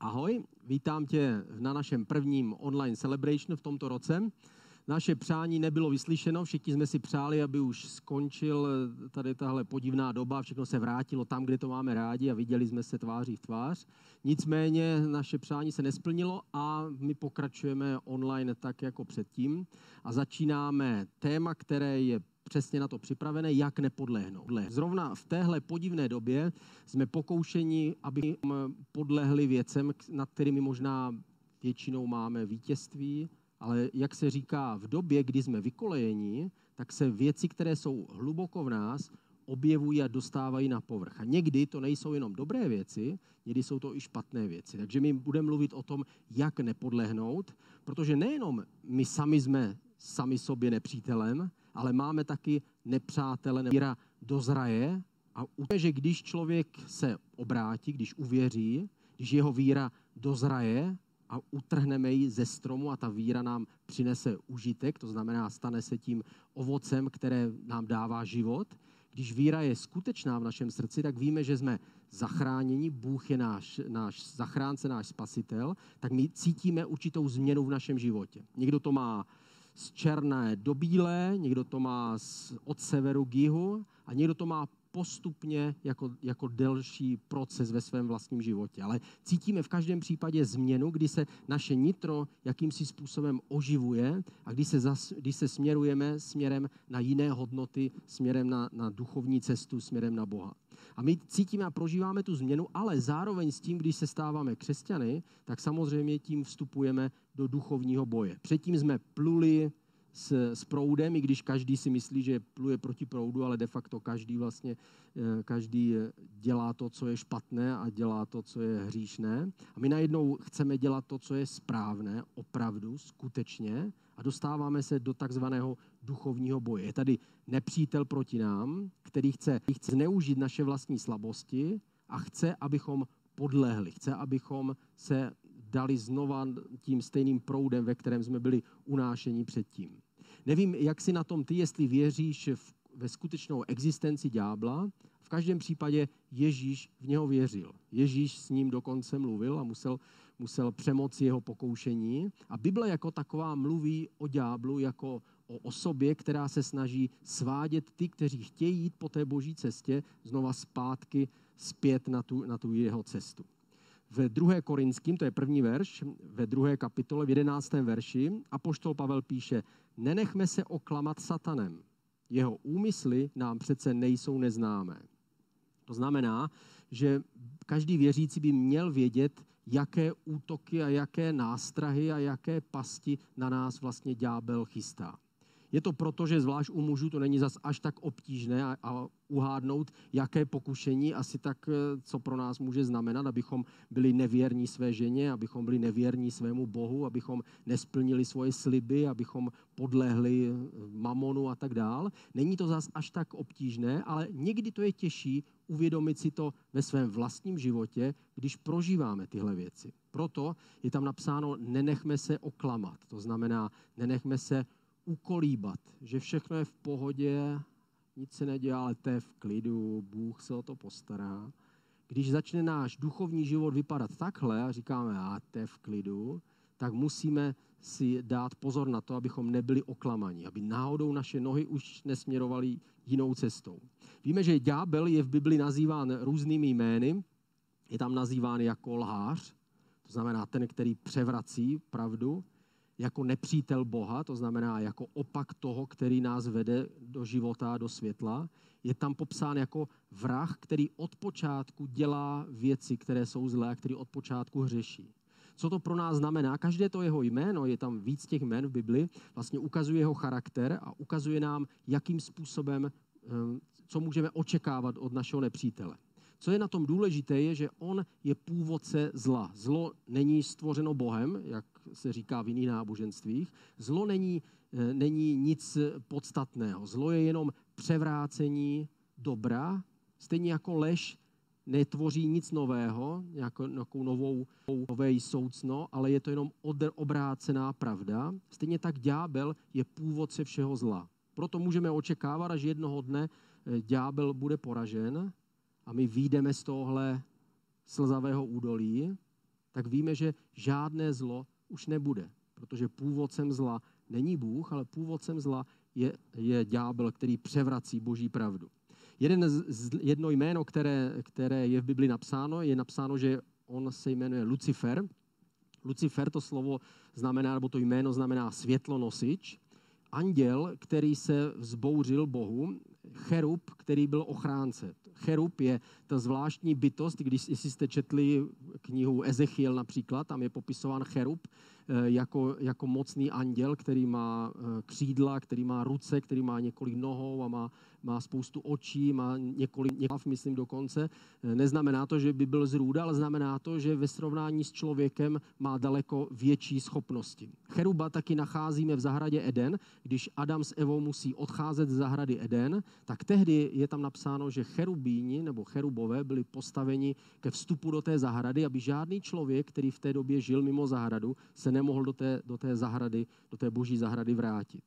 Ahoj, vítám tě na našem prvním online celebration v tomto roce. Naše přání nebylo vyslyšeno, všichni jsme si přáli, aby už skončil tady tahle podivná doba, všechno se vrátilo tam, kde to máme rádi a viděli jsme se tváří v tvář. Nicméně naše přání se nesplnilo a my pokračujeme online tak jako předtím a začínáme téma, které je přesně na to připravené, jak nepodlehnout. Zrovna v téhle podivné době jsme pokoušeni, aby podlehli věcem, nad kterými možná většinou máme vítězství, ale jak se říká, v době, kdy jsme vykolejeni, tak se věci, které jsou hluboko v nás, objevují a dostávají na povrch. A někdy to nejsou jenom dobré věci, někdy jsou to i špatné věci. Takže my budeme mluvit o tom, jak nepodlehnout, protože nejenom my sami jsme sami sobě nepřítelem, ale máme taky nepřátele, víra dozraje a ukáže, že když člověk se obrátí, když uvěří, když jeho víra dozraje a utrhneme ji ze stromu a ta víra nám přinese užitek, to znamená, stane se tím ovocem, které nám dává život. Když víra je skutečná v našem srdci, tak víme, že jsme zachráněni, Bůh je náš, náš zachránce, náš spasitel, tak my cítíme určitou změnu v našem životě. Někdo to má z černé do bílé, někdo to má z, od severu k jihu a někdo to má postupně jako, jako delší proces ve svém vlastním životě. Ale cítíme v každém případě změnu, kdy se naše nitro jakýmsi způsobem oživuje a kdy se, zas, kdy se směrujeme směrem na jiné hodnoty, směrem na, na duchovní cestu, směrem na Boha. A my cítíme a prožíváme tu změnu, ale zároveň s tím, když se stáváme křesťany, tak samozřejmě tím vstupujeme do duchovního boje. Předtím jsme pluli s, s proudem, i když každý si myslí, že pluje proti proudu, ale de facto každý vlastně eh, každý eh, dělá to, co je špatné a dělá to, co je hříšné. A my najednou chceme dělat to, co je správné, opravdu, skutečně a dostáváme se do takzvaného duchovního boje. Je tady nepřítel proti nám, který chce, chce zneužít naše vlastní slabosti a chce, abychom podlehli. Chce, abychom se dali znova tím stejným proudem, ve kterém jsme byli unášeni předtím. Nevím, jak si na tom ty, jestli věříš v, ve skutečnou existenci ďábla. V každém případě Ježíš v něho věřil. Ježíš s ním dokonce mluvil a musel, musel přemoci jeho pokoušení. A Bible jako taková mluví o ďáblu jako o osobě, která se snaží svádět ty, kteří chtějí jít po té boží cestě, znova zpátky, zpět na tu, na tu jeho cestu. V 2. Korinským, to je první verš, ve druhé kapitole, v jedenáctém verši, apoštol Pavel píše, nenechme se oklamat satanem. Jeho úmysly nám přece nejsou neznámé. To znamená, že každý věřící by měl vědět, jaké útoky a jaké nástrahy a jaké pasti na nás vlastně ďábel chystá. Je to proto, že zvlášť u mužů to není zas až tak obtížné a, a uhádnout, jaké pokušení asi tak, eh, co pro nás může znamenat, abychom byli nevěrní své ženě, abychom byli nevěrní svému Bohu, abychom nesplnili svoje sliby, abychom podlehli eh, mamonu a tak dál. Není to zas až tak obtížné, ale někdy to je těžší uvědomit si to ve svém vlastním životě, když prožíváme tyhle věci. Proto je tam napsáno, nenechme se oklamat. To znamená, nenechme se ukolíbat, že všechno je v pohodě, nic se nedělá, ale to je v klidu, Bůh se o to postará. Když začne náš duchovní život vypadat takhle a říkáme, a to je v klidu, tak musíme si dát pozor na to, abychom nebyli oklamaní, aby náhodou naše nohy už nesměrovaly jinou cestou. Víme, že ďábel je v Bibli nazýván různými jmény. Je tam nazýván jako lhář, to znamená ten, který převrací pravdu jako nepřítel Boha, to znamená jako opak toho, který nás vede do života do světla. Je tam popsán jako vrah, který od počátku dělá věci, které jsou zlé a který od počátku hřeší. Co to pro nás znamená? Každé to jeho jméno, je tam víc těch jmen v Bibli, vlastně ukazuje jeho charakter a ukazuje nám, jakým způsobem, eh, co můžeme očekávat od našeho nepřítele. Co je na tom důležité, je, že on je původce zla. Zlo není stvořeno Bohem, jak se říká v jiných náboženstvích. Zlo není, eh, není nic podstatného. Zlo je jenom převrácení dobra, stejně jako lež netvoří nic nového, nějakou, nějakou novou, nové soucno, ale je to jenom obrácená pravda. Stejně tak ďábel je původce všeho zla. Proto můžeme očekávat, že jednoho dne eh, ďábel bude poražen a my výjdeme z tohle slzavého údolí, tak víme, že žádné zlo už nebude, protože původcem zla není Bůh, ale původcem zla je, je ďábel, který převrací boží pravdu. Jeden z, jedno jméno, které, které je v Bibli napsáno, je napsáno, že on se jmenuje Lucifer. Lucifer to slovo znamená, nebo to jméno znamená světlonosič. Anděl, který se vzbouřil Bohu, cherub, který byl ochránce. Cherub je ta zvláštní bytost, když jestli jste četli knihu Ezechiel například, tam je popisován cherub eh, jako, jako mocný anděl, který má eh, křídla, který má ruce, který má několik nohou a má má spoustu očí, má několik, několik myslím dokonce. Neznamená to, že by byl zrůda, ale znamená to, že ve srovnání s člověkem má daleko větší schopnosti. Cheruba taky nacházíme v zahradě Eden. Když Adam s Evou musí odcházet z zahrady Eden, tak tehdy je tam napsáno, že cherubíni nebo cherubové byli postaveni ke vstupu do té zahrady, aby žádný člověk, který v té době žil mimo zahradu, se nemohl do té, do té zahrady, do té boží zahrady vrátit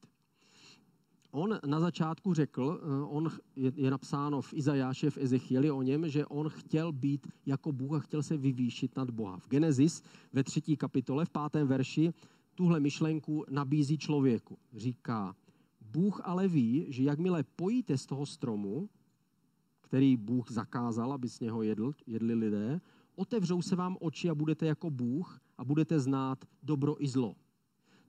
on na začátku řekl, eh, on je, je napsáno v Izajáše, v Ezechieli o něm, že on chtěl být jako Bůh a chtěl se vyvýšit nad Boha. V Genesis ve třetí kapitole, v pátém verši, tuhle myšlenku nabízí člověku. Říká, Bůh ale ví, že jakmile pojíte z toho stromu, který Bůh zakázal, aby z něho jedl, jedli lidé, otevřou se vám oči a budete jako Bůh a budete znát dobro i zlo.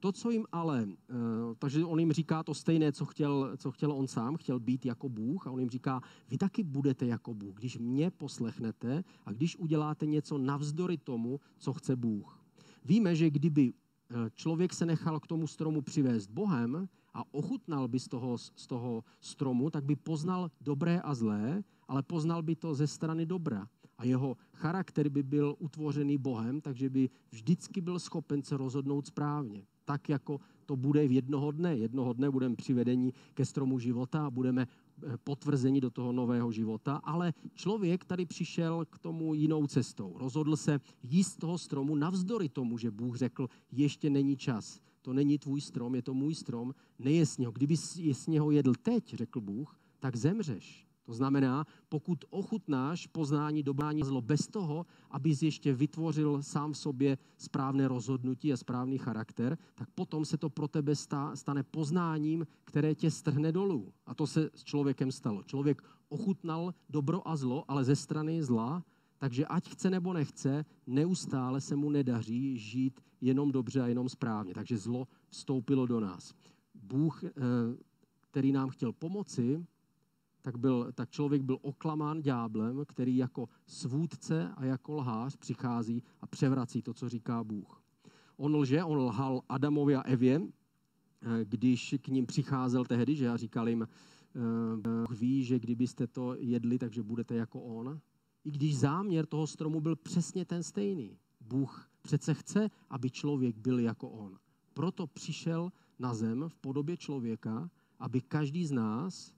To, co jim ale, eh, takže on jim říká to stejné, co chtěl, co chtěl on sám, chtěl být jako Bůh a on jim říká, vy taky budete jako Bůh, když mě poslechnete a když uděláte něco navzdory tomu, co chce Bůh. Víme, že kdyby eh, člověk se nechal k tomu stromu přivést Bohem a ochutnal by z toho, z toho stromu, tak by poznal dobré a zlé, ale poznal by to ze strany dobra. A jeho charakter by byl utvořený Bohem, takže by vždycky byl schopen se rozhodnout správně tak, jako to bude v jednoho dne. Jednoho dne budeme přivedeni ke stromu života a budeme eh, potvrzeni do toho nového života, ale člověk tady přišel k tomu jinou cestou. Rozhodl se jíst toho stromu navzdory tomu, že Bůh řekl, ještě není čas. To není tvůj strom, je to můj strom, nejes něho. Kdyby z něho jedl teď, řekl Bůh, tak zemřeš. To znamená, pokud ochutnáš poznání dobrání zlo bez toho, abys ještě vytvořil sám v sobě správné rozhodnutí a správný charakter, tak potom se to pro tebe stane poznáním, které tě strhne dolů. A to se s člověkem stalo. Člověk ochutnal dobro a zlo, ale ze strany zla, takže ať chce nebo nechce, neustále se mu nedaří žít jenom dobře a jenom správně. Takže zlo vstoupilo do nás. Bůh, eh, který nám chtěl pomoci, tak, byl, tak člověk byl oklamán dňáblem, který jako svůdce a jako lhář přichází a převrací to, co říká Bůh. On lže, on lhal Adamovi a Evě, eh, když k ním přicházel tehdy, že já říkal jim, eh, Bůh ví, že kdybyste to jedli, takže budete jako on. I když záměr toho stromu byl přesně ten stejný. Bůh přece chce, aby člověk byl jako on. Proto přišel na zem v podobě člověka, aby každý z nás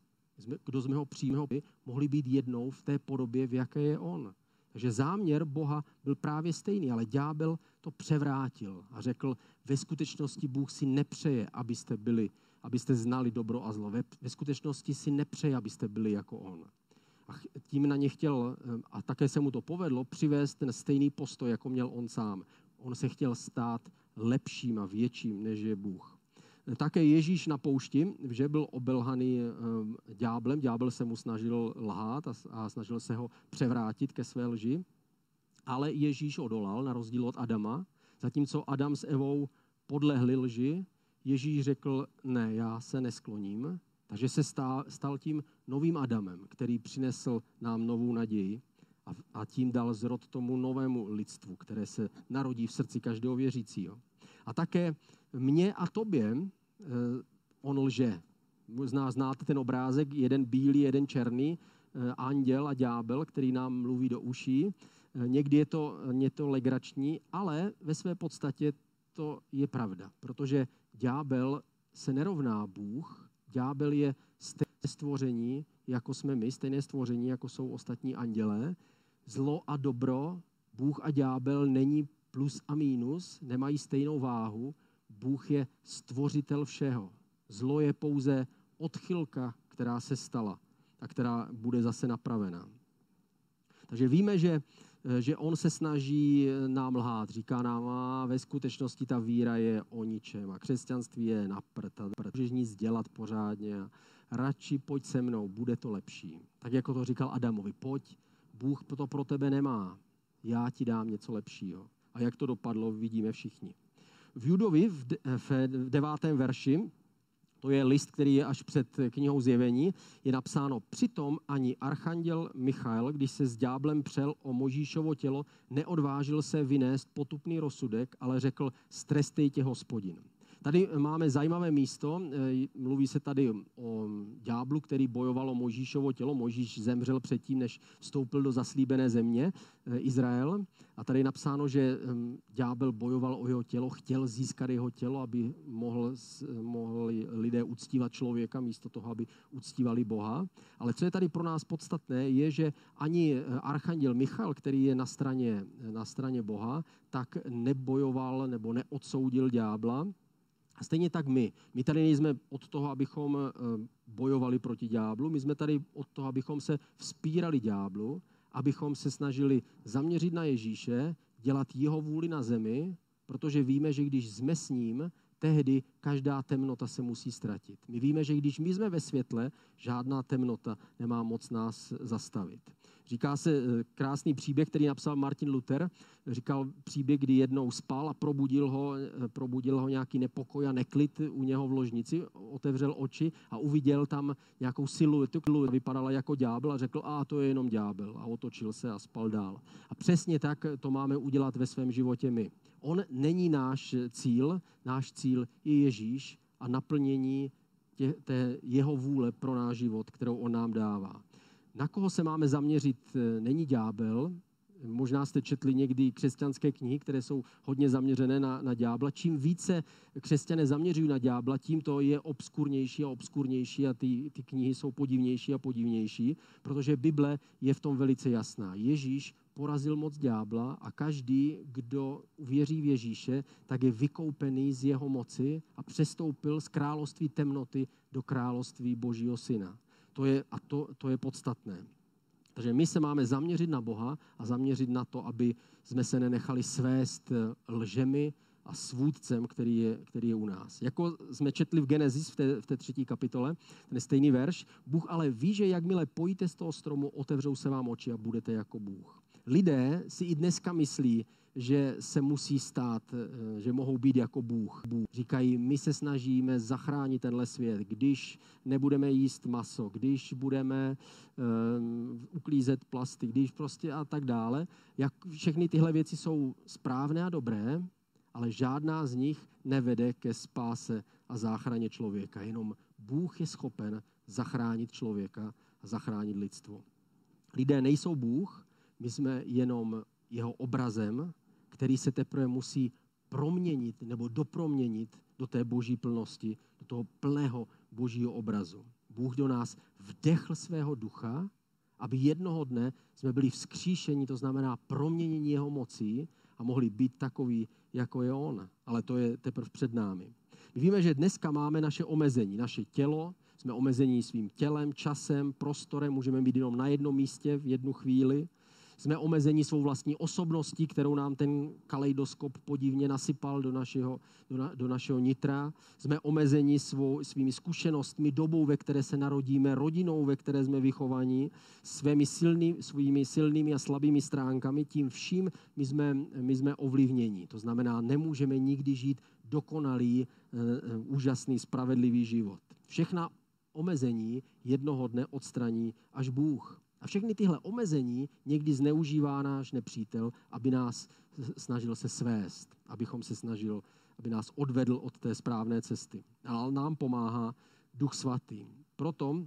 kdo z mého přímého mohli být jednou v té podobě, v jaké je on. Takže záměr Boha byl právě stejný, ale ďábel to převrátil a řekl, ve skutečnosti Bůh si nepřeje, abyste byli, abyste znali dobro a zlo. Ve, ve skutečnosti si nepřeje, abyste byli jako on. A tím na ně chtěl, eh, a také se mu to povedlo, přivést ten stejný postoj, jako měl on sám. On se chtěl stát lepším a větším, než je Bůh. Také Ježíš na poušti, že byl obelhaný eh, ďáblem, ďábel se mu snažil lhát a snažil se ho převrátit ke své lži, ale Ježíš odolal na rozdíl od Adama, zatímco Adam s Evou podlehli lži, Ježíš řekl, ne, já se neskloním, takže se stal, tím novým Adamem, který přinesl nám novou naději a tím dal zrod tomu novému lidstvu, které se narodí v srdci každého věřícího. A také mně a tobě eh, on lže. Možná znáte ten obrázek, jeden bílý, jeden černý, eh, anděl a ďábel, který nám mluví do uší. Eh, někdy je to, je to legrační, ale ve své podstatě to je pravda, protože ďábel se nerovná Bůh, ďábel je stejné stvoření, jako jsme my, stejné stvoření, jako jsou ostatní andělé. Zlo a dobro, Bůh a ďábel není plus a mínus, nemají stejnou váhu, Bůh je stvořitel všeho. Zlo je pouze odchylka, která se stala a která bude zase napravená. Takže víme, že eh, že on se snaží eh, nám lhát. Říká nám, a ve skutečnosti ta víra je o ničem a křesťanství je na prd. Můžeš nic dělat pořádně. A radši pojď se mnou, bude to lepší. Tak jako to říkal Adamovi, pojď, Bůh to pro tebe nemá, já ti dám něco lepšího. A jak to dopadlo, vidíme všichni. V Judovi v, v devátém verši to je list, který je až před knihou zjevení, je napsáno, přitom ani archanděl Michael, když se s ďáblem přel o Možíšovo tělo, neodvážil se vynést potupný rozsudek, ale řekl, strestěj hospodin. Tady máme zajímavé místo, eh, mluví se tady o ďáblu, který bojoval o Možíšovo tělo. Možíš zemřel předtím, než vstoupil do zaslíbené země eh, Izrael. A tady je napsáno, že ehm, ďábel bojoval o jeho tělo, chtěl získat jeho tělo, aby mohl, mohli lidé uctívat člověka místo toho, aby uctívali Boha. Ale co je tady pro nás podstatné, je, že ani eh, archanděl Michal, který je na straně, na straně Boha, tak nebojoval nebo neodsoudil ďábla, a stejně tak my. My tady nejsme od toho, abychom eh, bojovali proti ďáblu, my jsme tady od toho, abychom se vzpírali ďáblu, abychom se snažili zaměřit na Ježíše, dělat jeho vůli na zemi, protože víme, že když jsme s ním, tehdy každá temnota se musí ztratit. My víme, že když my jsme ve světle, žádná temnota nemá moc nás zastavit. Říká se eh, krásný příběh, který napsal Martin Luther. Říkal příběh, kdy jednou spal a probudil ho, eh, probudil ho nějaký nepokoj a neklid u něho v ložnici. Otevřel oči a uviděl tam nějakou siluetu, která vypadala jako ďábel a řekl, a to je jenom ďábel. A otočil se a spal dál. A přesně tak to máme udělat ve svém životě my. On není náš cíl, náš cíl je Ježíš a naplnění tě, té jeho vůle pro náš život, kterou on nám dává. Na koho se máme zaměřit, eh, není ďábel. Možná jste četli někdy křesťanské knihy, které jsou hodně zaměřené na, na ďábla. Čím více křesťané zaměřují na ďábla, tím to je obskurnější a obskurnější a ty, ty knihy jsou podivnější a podivnější, protože Bible je v tom velice jasná. Ježíš porazil moc ďábla a každý, kdo věří v Ježíše, tak je vykoupený z jeho moci a přestoupil z království temnoty do království Božího syna. To je, a to, to je podstatné. Takže my se máme zaměřit na Boha a zaměřit na to, aby jsme se nenechali svést eh, lžemi a svůdcem, který je, který je u nás. Jako jsme četli v Genesis v té, v té třetí kapitole, ten stejný verš, Bůh ale ví, že jakmile pojíte z toho stromu, otevřou se vám oči a budete jako Bůh. Lidé si i dneska myslí, že se musí stát, eh, že mohou být jako Bůh. Bůh. Říkají, my se snažíme zachránit tenhle svět, když nebudeme jíst maso, když budeme um, uklízet plasty, když prostě a tak dále. Jak všechny tyhle věci jsou správné a dobré, ale žádná z nich nevede ke spáse a záchraně člověka. Jenom Bůh je schopen zachránit člověka a zachránit lidstvo. Lidé nejsou Bůh, my jsme jenom jeho obrazem který se teprve musí proměnit nebo doproměnit do té boží plnosti, do toho plného božího obrazu. Bůh do nás vdechl svého ducha, aby jednoho dne jsme byli vzkříšení, to znamená proměnění jeho mocí a mohli být takový, jako je on. Ale to je teprve před námi. My víme, že dneska máme naše omezení, naše tělo, jsme omezení svým tělem, časem, prostorem, můžeme být jenom na jednom místě v jednu chvíli jsme omezeni svou vlastní osobností, kterou nám ten kaleidoskop podivně nasypal do našeho, do, na, do našeho nitra. Jsme omezeni svou, svými zkušenostmi, dobou, ve které se narodíme, rodinou, ve které jsme vychovaní, svými silný, svými silnými a slabými stránkami. Tím vším my jsme, my jsme ovlivněni. To znamená, nemůžeme nikdy žít dokonalý, e, úžasný, spravedlivý život. Všechna omezení jednoho dne odstraní až Bůh. A všechny tyhle omezení někdy zneužívá náš nepřítel, aby nás snažil se svést, abychom se snažil, aby nás odvedl od té správné cesty. Ale nám pomáhá Duch Svatý. Proto,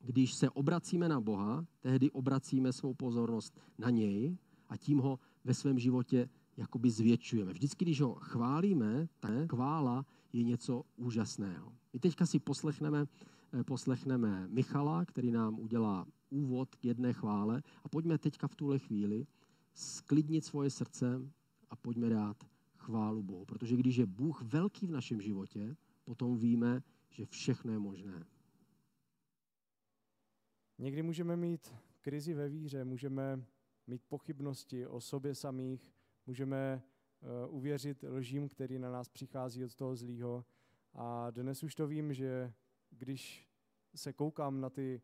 když se obracíme na Boha, tehdy obracíme svou pozornost na něj a tím ho ve svém životě jakoby zvětšujeme. Vždycky, když ho chválíme, tak chvála je něco úžasného. My teďka si poslechneme, eh, poslechneme Michala, který nám udělá úvod k jedné chvále a pojďme teďka v tuhle chvíli sklidnit svoje srdce a pojďme dát chválu Bohu. Protože když je Bůh velký v našem životě, potom víme, že všechno je možné. Někdy můžeme mít krizi ve víře, můžeme mít pochybnosti o sobě samých, můžeme uh, uvěřit lžím, který na nás přichází od toho zlýho. A dnes už to vím, že když se koukám na ty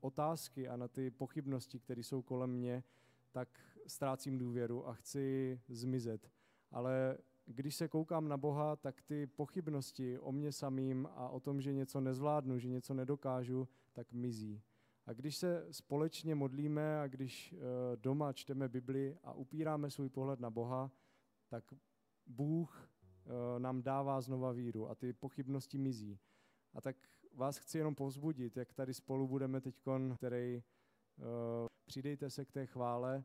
otázky a na ty pochybnosti, které jsou kolem mě, tak ztrácím důvěru a chci zmizet. Ale když se koukám na Boha, tak ty pochybnosti o mě samým a o tom, že něco nezvládnu, že něco nedokážu, tak mizí. A když se společně modlíme a když eh, doma čteme Bibli a upíráme svůj pohled na Boha, tak Bůh eh, nám dává znova víru a ty pochybnosti mizí. A tak vás chci jenom povzbudit, jak tady spolu budeme teď, který uh, přidejte se k té chvále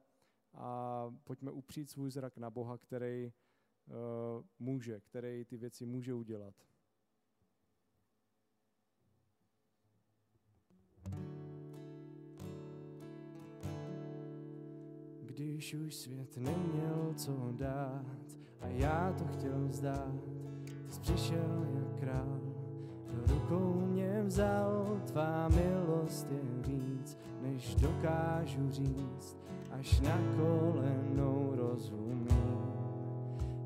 a pojďme upřít svůj zrak na Boha, který uh, může, který ty věci může udělat. Když už svět neměl co dát a já to chtěl vzdát, ty přišel jak král do rukou vzal, tvá milost je víc, než dokážu říct, až na kolenou rozumím.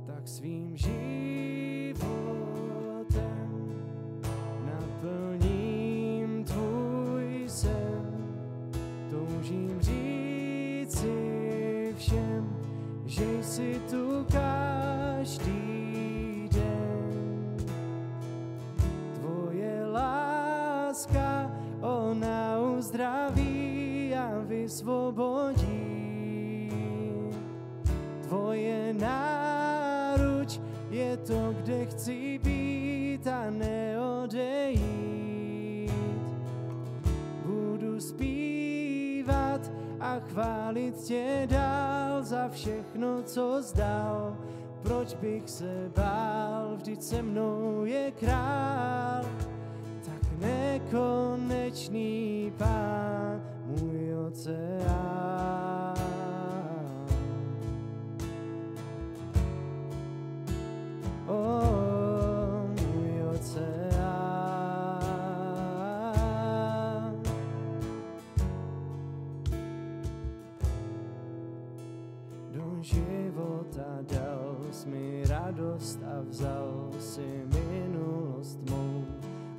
Tak svým životem naplním tvůj sen, toužím říci všem, že jsi tu každý chválit tě dál za všechno, co zdal. Proč bych se bál, vždyť se mnou je král nekonečný pán, můj oceán. Oh, radost a vzal si minulost mou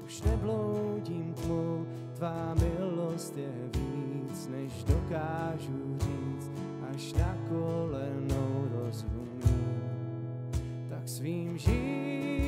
už nebloudím tmou, tvá milost je víc, než dokážu říct, až na kolenou rozumím. Tak svým životem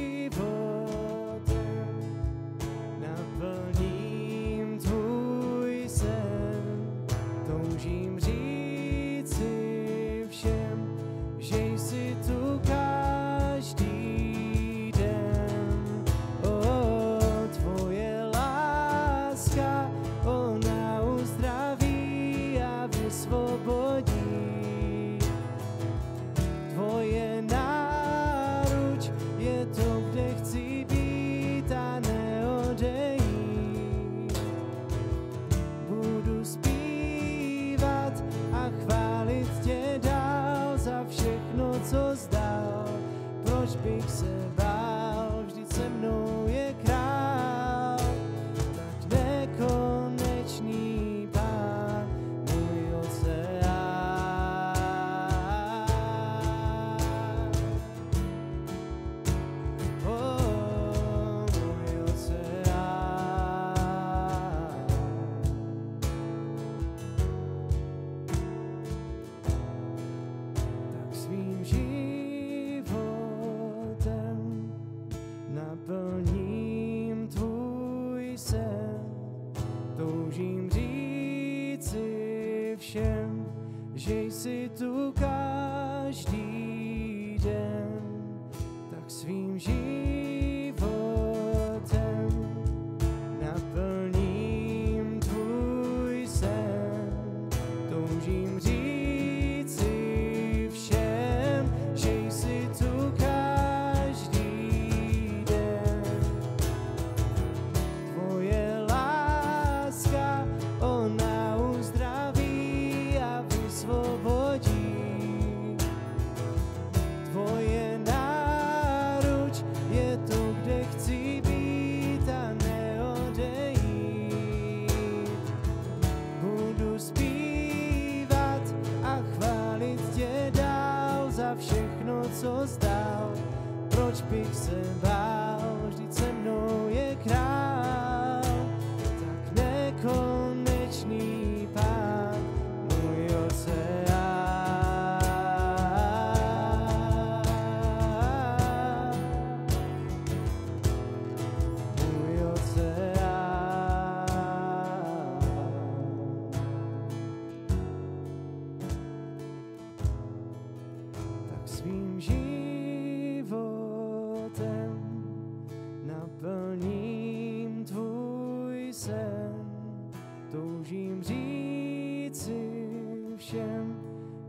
Toužím říci všem,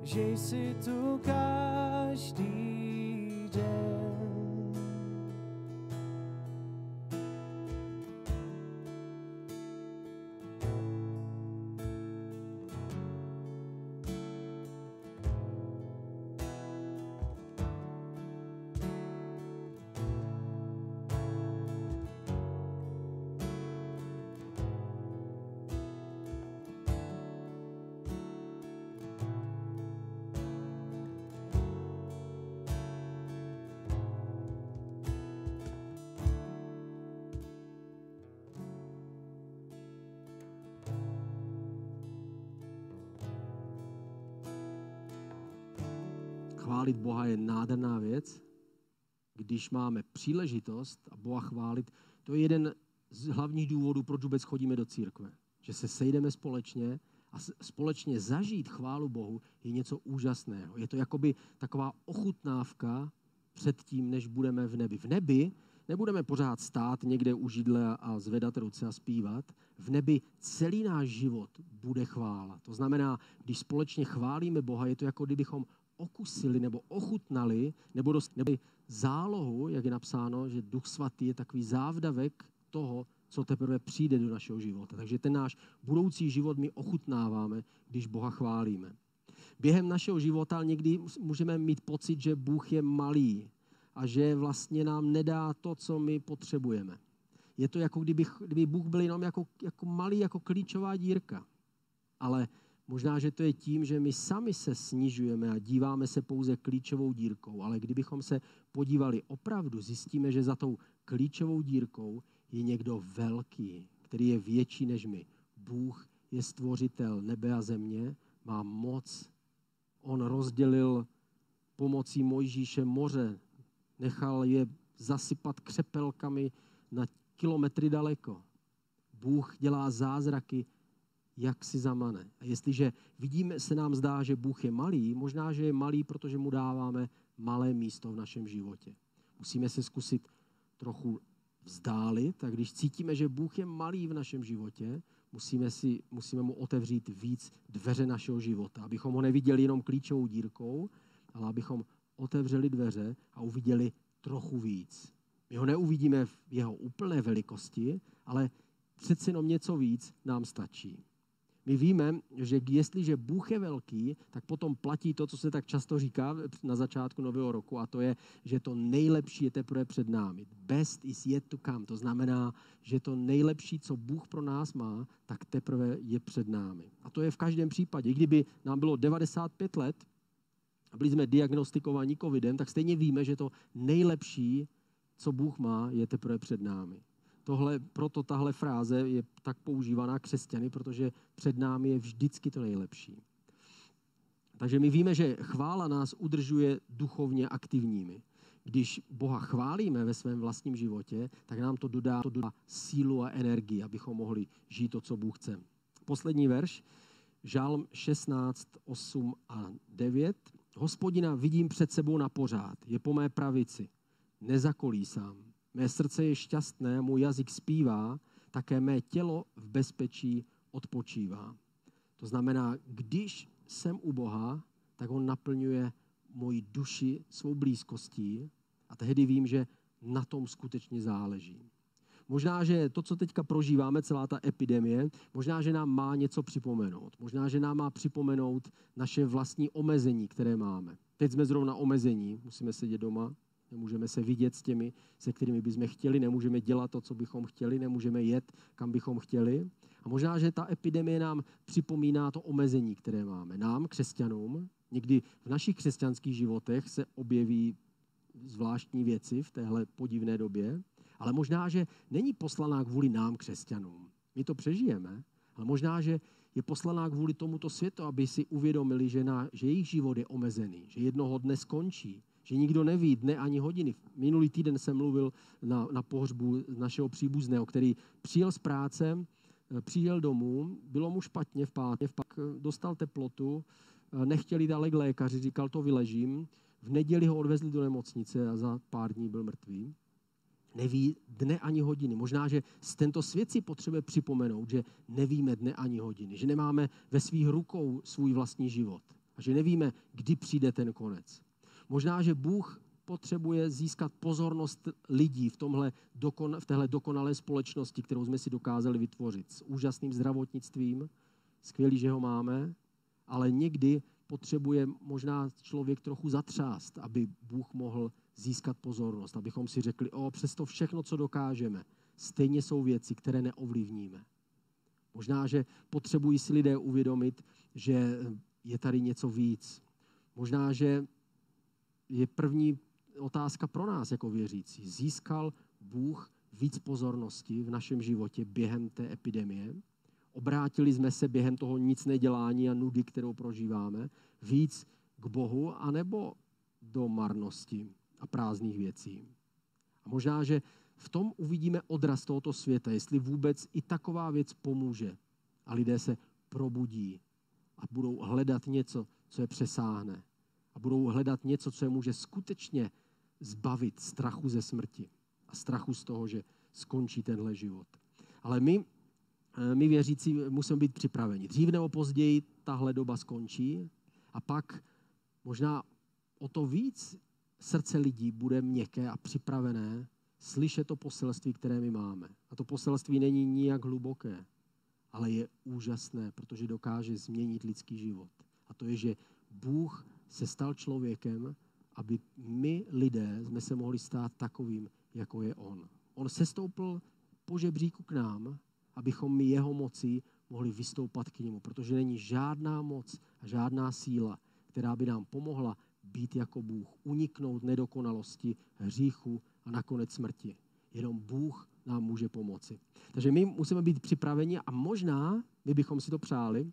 že jsi tu každý Když máme příležitost a Boha chválit, to je jeden z hlavních důvodů, proč vůbec chodíme do církve. Že se sejdeme společně a společně zažít chválu Bohu je něco úžasného. Je to jakoby taková ochutnávka před tím, než budeme v nebi. V nebi nebudeme pořád stát někde u židle a zvedat ruce a zpívat. V nebi celý náš život bude chvála. To znamená, když společně chválíme Boha, je to jako kdybychom okusili nebo ochutnali, nebo, dost, nebo zálohu, jak je napsáno, že Duch Svatý je takový závdavek toho, co teprve přijde do našeho života. Takže ten náš budoucí život my ochutnáváme, když Boha chválíme. Během našeho života někdy můžeme mít pocit, že Bůh je malý a že vlastně nám nedá to, co my potřebujeme. Je to jako kdyby, kdyby Bůh byl jenom jako, jako malý, jako klíčová dírka. Ale možná, že to je tím, že my sami se snižujeme a díváme se pouze klíčovou dírkou. Ale kdybychom se podívali opravdu, zjistíme, že za tou klíčovou dírkou je někdo velký, který je větší než my. Bůh je stvořitel nebe a země, má moc. On rozdělil pomocí Mojžíše moře, nechal je zasypat křepelkami na kilometry daleko. Bůh dělá zázraky, jak si zamane. A jestliže vidíme, se nám zdá, že Bůh je malý, možná, že je malý, protože mu dáváme malé místo v našem životě. Musíme se zkusit trochu vzdálit a když cítíme, že Bůh je malý v našem životě, musíme, si, musíme mu otevřít víc dveře našeho života, abychom ho neviděli jenom klíčovou dírkou, ale abychom otevřeli dveře a uviděli trochu víc. My ho neuvidíme v jeho úplné velikosti, ale přeci jenom něco víc nám stačí. My víme, že jestliže Bůh je velký, tak potom platí to, co se tak často říká na začátku nového roku, a to je, že to nejlepší je teprve před námi. Best is yet to come. To znamená, že to nejlepší, co Bůh pro nás má, tak teprve je před námi. A to je v každém případě. I kdyby nám bylo 95 let a byli jsme diagnostikovaní covidem, tak stejně víme, že to nejlepší, co Bůh má, je teprve před námi. Tohle, proto tahle fráze je tak používaná křesťany, protože před námi je vždycky to nejlepší. Takže my víme, že chvála nás udržuje duchovně aktivními. Když Boha chválíme ve svém vlastním životě, tak nám to dodá, to dodá sílu a energii, abychom mohli žít to, co Bůh chce. Poslední verš, Žálm 16, 8 a 9. Hospodina vidím před sebou na pořád, je po mé pravici, nezakolísám. Mé srdce je šťastné, můj jazyk zpívá, také mé tělo v bezpečí odpočívá. To znamená, když jsem u Boha, tak on naplňuje moji duši svou blízkostí a tehdy vím, že na tom skutečně záleží. Možná, že to, co teďka prožíváme, celá ta epidemie, možná, že nám má něco připomenout. Možná, že nám má připomenout naše vlastní omezení, které máme. Teď jsme zrovna omezení, musíme sedět doma, nemůžeme se vidět s těmi, se kterými bychom chtěli, nemůžeme dělat to, co bychom chtěli, nemůžeme jet, kam bychom chtěli. A možná, že ta epidemie nám připomíná to omezení, které máme. Nám, křesťanům, Někdy v našich křesťanských životech se objeví zvláštní věci v téhle podivné době, ale možná, že není poslaná kvůli nám, křesťanům. My to přežijeme, ale možná, že je poslaná kvůli tomuto světu, aby si uvědomili, že, na, že jejich život je omezený, že jednoho dne skončí, že nikdo neví dne ani hodiny. Minulý týden jsem mluvil na, na pohřbu našeho příbuzného, který přijel z práce, eh, přijel domů, bylo mu špatně v pátek, pak eh, dostal teplotu, eh, nechtěli dále k lékaři, říkal, to vyležím. V neděli ho odvezli do nemocnice a za pár dní byl mrtvý. Neví dne ani hodiny. Možná, že z tento svět si potřebuje připomenout, že nevíme dne ani hodiny, že nemáme ve svých rukou svůj vlastní život a že nevíme, kdy přijde ten konec. Možná, že Bůh potřebuje získat pozornost lidí v, tomhle dokon, v téhle dokonalé společnosti, kterou jsme si dokázali vytvořit. S úžasným zdravotnictvím, skvělý, že ho máme, ale někdy potřebuje možná člověk trochu zatřást, aby Bůh mohl získat pozornost, abychom si řekli, o, přesto všechno, co dokážeme, stejně jsou věci, které neovlivníme. Možná, že potřebují si lidé uvědomit, že je tady něco víc. Možná, že je první otázka pro nás jako věřící. Získal Bůh víc pozornosti v našem životě během té epidemie? Obrátili jsme se během toho nic nedělání a nudy, kterou prožíváme, víc k Bohu, anebo do marnosti a prázdných věcí? A možná, že v tom uvidíme odraz tohoto světa, jestli vůbec i taková věc pomůže a lidé se probudí a budou hledat něco, co je přesáhne a budou hledat něco, co je může skutečně zbavit strachu ze smrti a strachu z toho, že skončí tenhle život. Ale my, eh, my věřící musíme být připraveni. Dřív nebo později tahle doba skončí a pak možná o to víc srdce lidí bude měkké a připravené slyšet to poselství, které my máme. A to poselství není nijak hluboké, ale je úžasné, protože dokáže změnit lidský život. A to je, že Bůh se stal člověkem, aby my lidé jsme se mohli stát takovým, jako je on. On se stoupil po žebříku k nám, abychom my jeho moci mohli vystoupat k němu, protože není žádná moc a žádná síla, která by nám pomohla být jako Bůh, uniknout nedokonalosti, hříchu a nakonec smrti. Jenom Bůh nám může pomoci. Takže my musíme být připraveni a možná, my bychom si to přáli,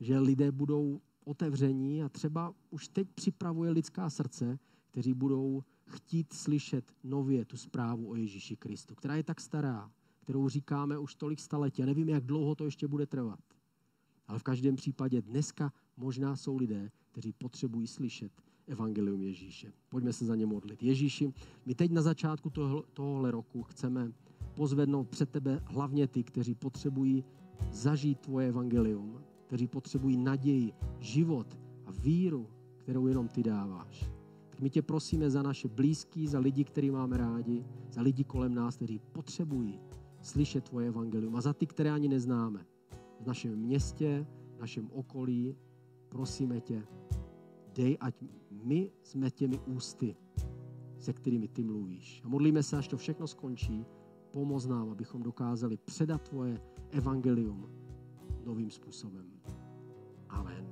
že lidé budou otevření a třeba už teď připravuje lidská srdce, kteří budou chtít slyšet nově tu zprávu o Ježíši Kristu, která je tak stará, kterou říkáme už tolik staletí. Já nevím, jak dlouho to ještě bude trvat. Ale v každém případě dneska možná jsou lidé, kteří potřebují slyšet evangelium Ježíše. Pojďme se za ně modlit. Ježíši, my teď na začátku toho, tohohle roku chceme pozvednout před tebe hlavně ty, kteří potřebují zažít tvoje evangelium, kteří potřebují naději, život a víru, kterou jenom ty dáváš. Tak my tě prosíme za naše blízký, za lidi, který máme rádi, za lidi kolem nás, kteří potřebují slyšet tvoje evangelium a za ty, které ani neznáme. V našem městě, v našem okolí, prosíme tě, dej, ať my jsme těmi ústy, se kterými ty mluvíš. A modlíme se, až to všechno skončí, pomoz nám, abychom dokázali předat tvoje evangelium novým způsobem. Amen.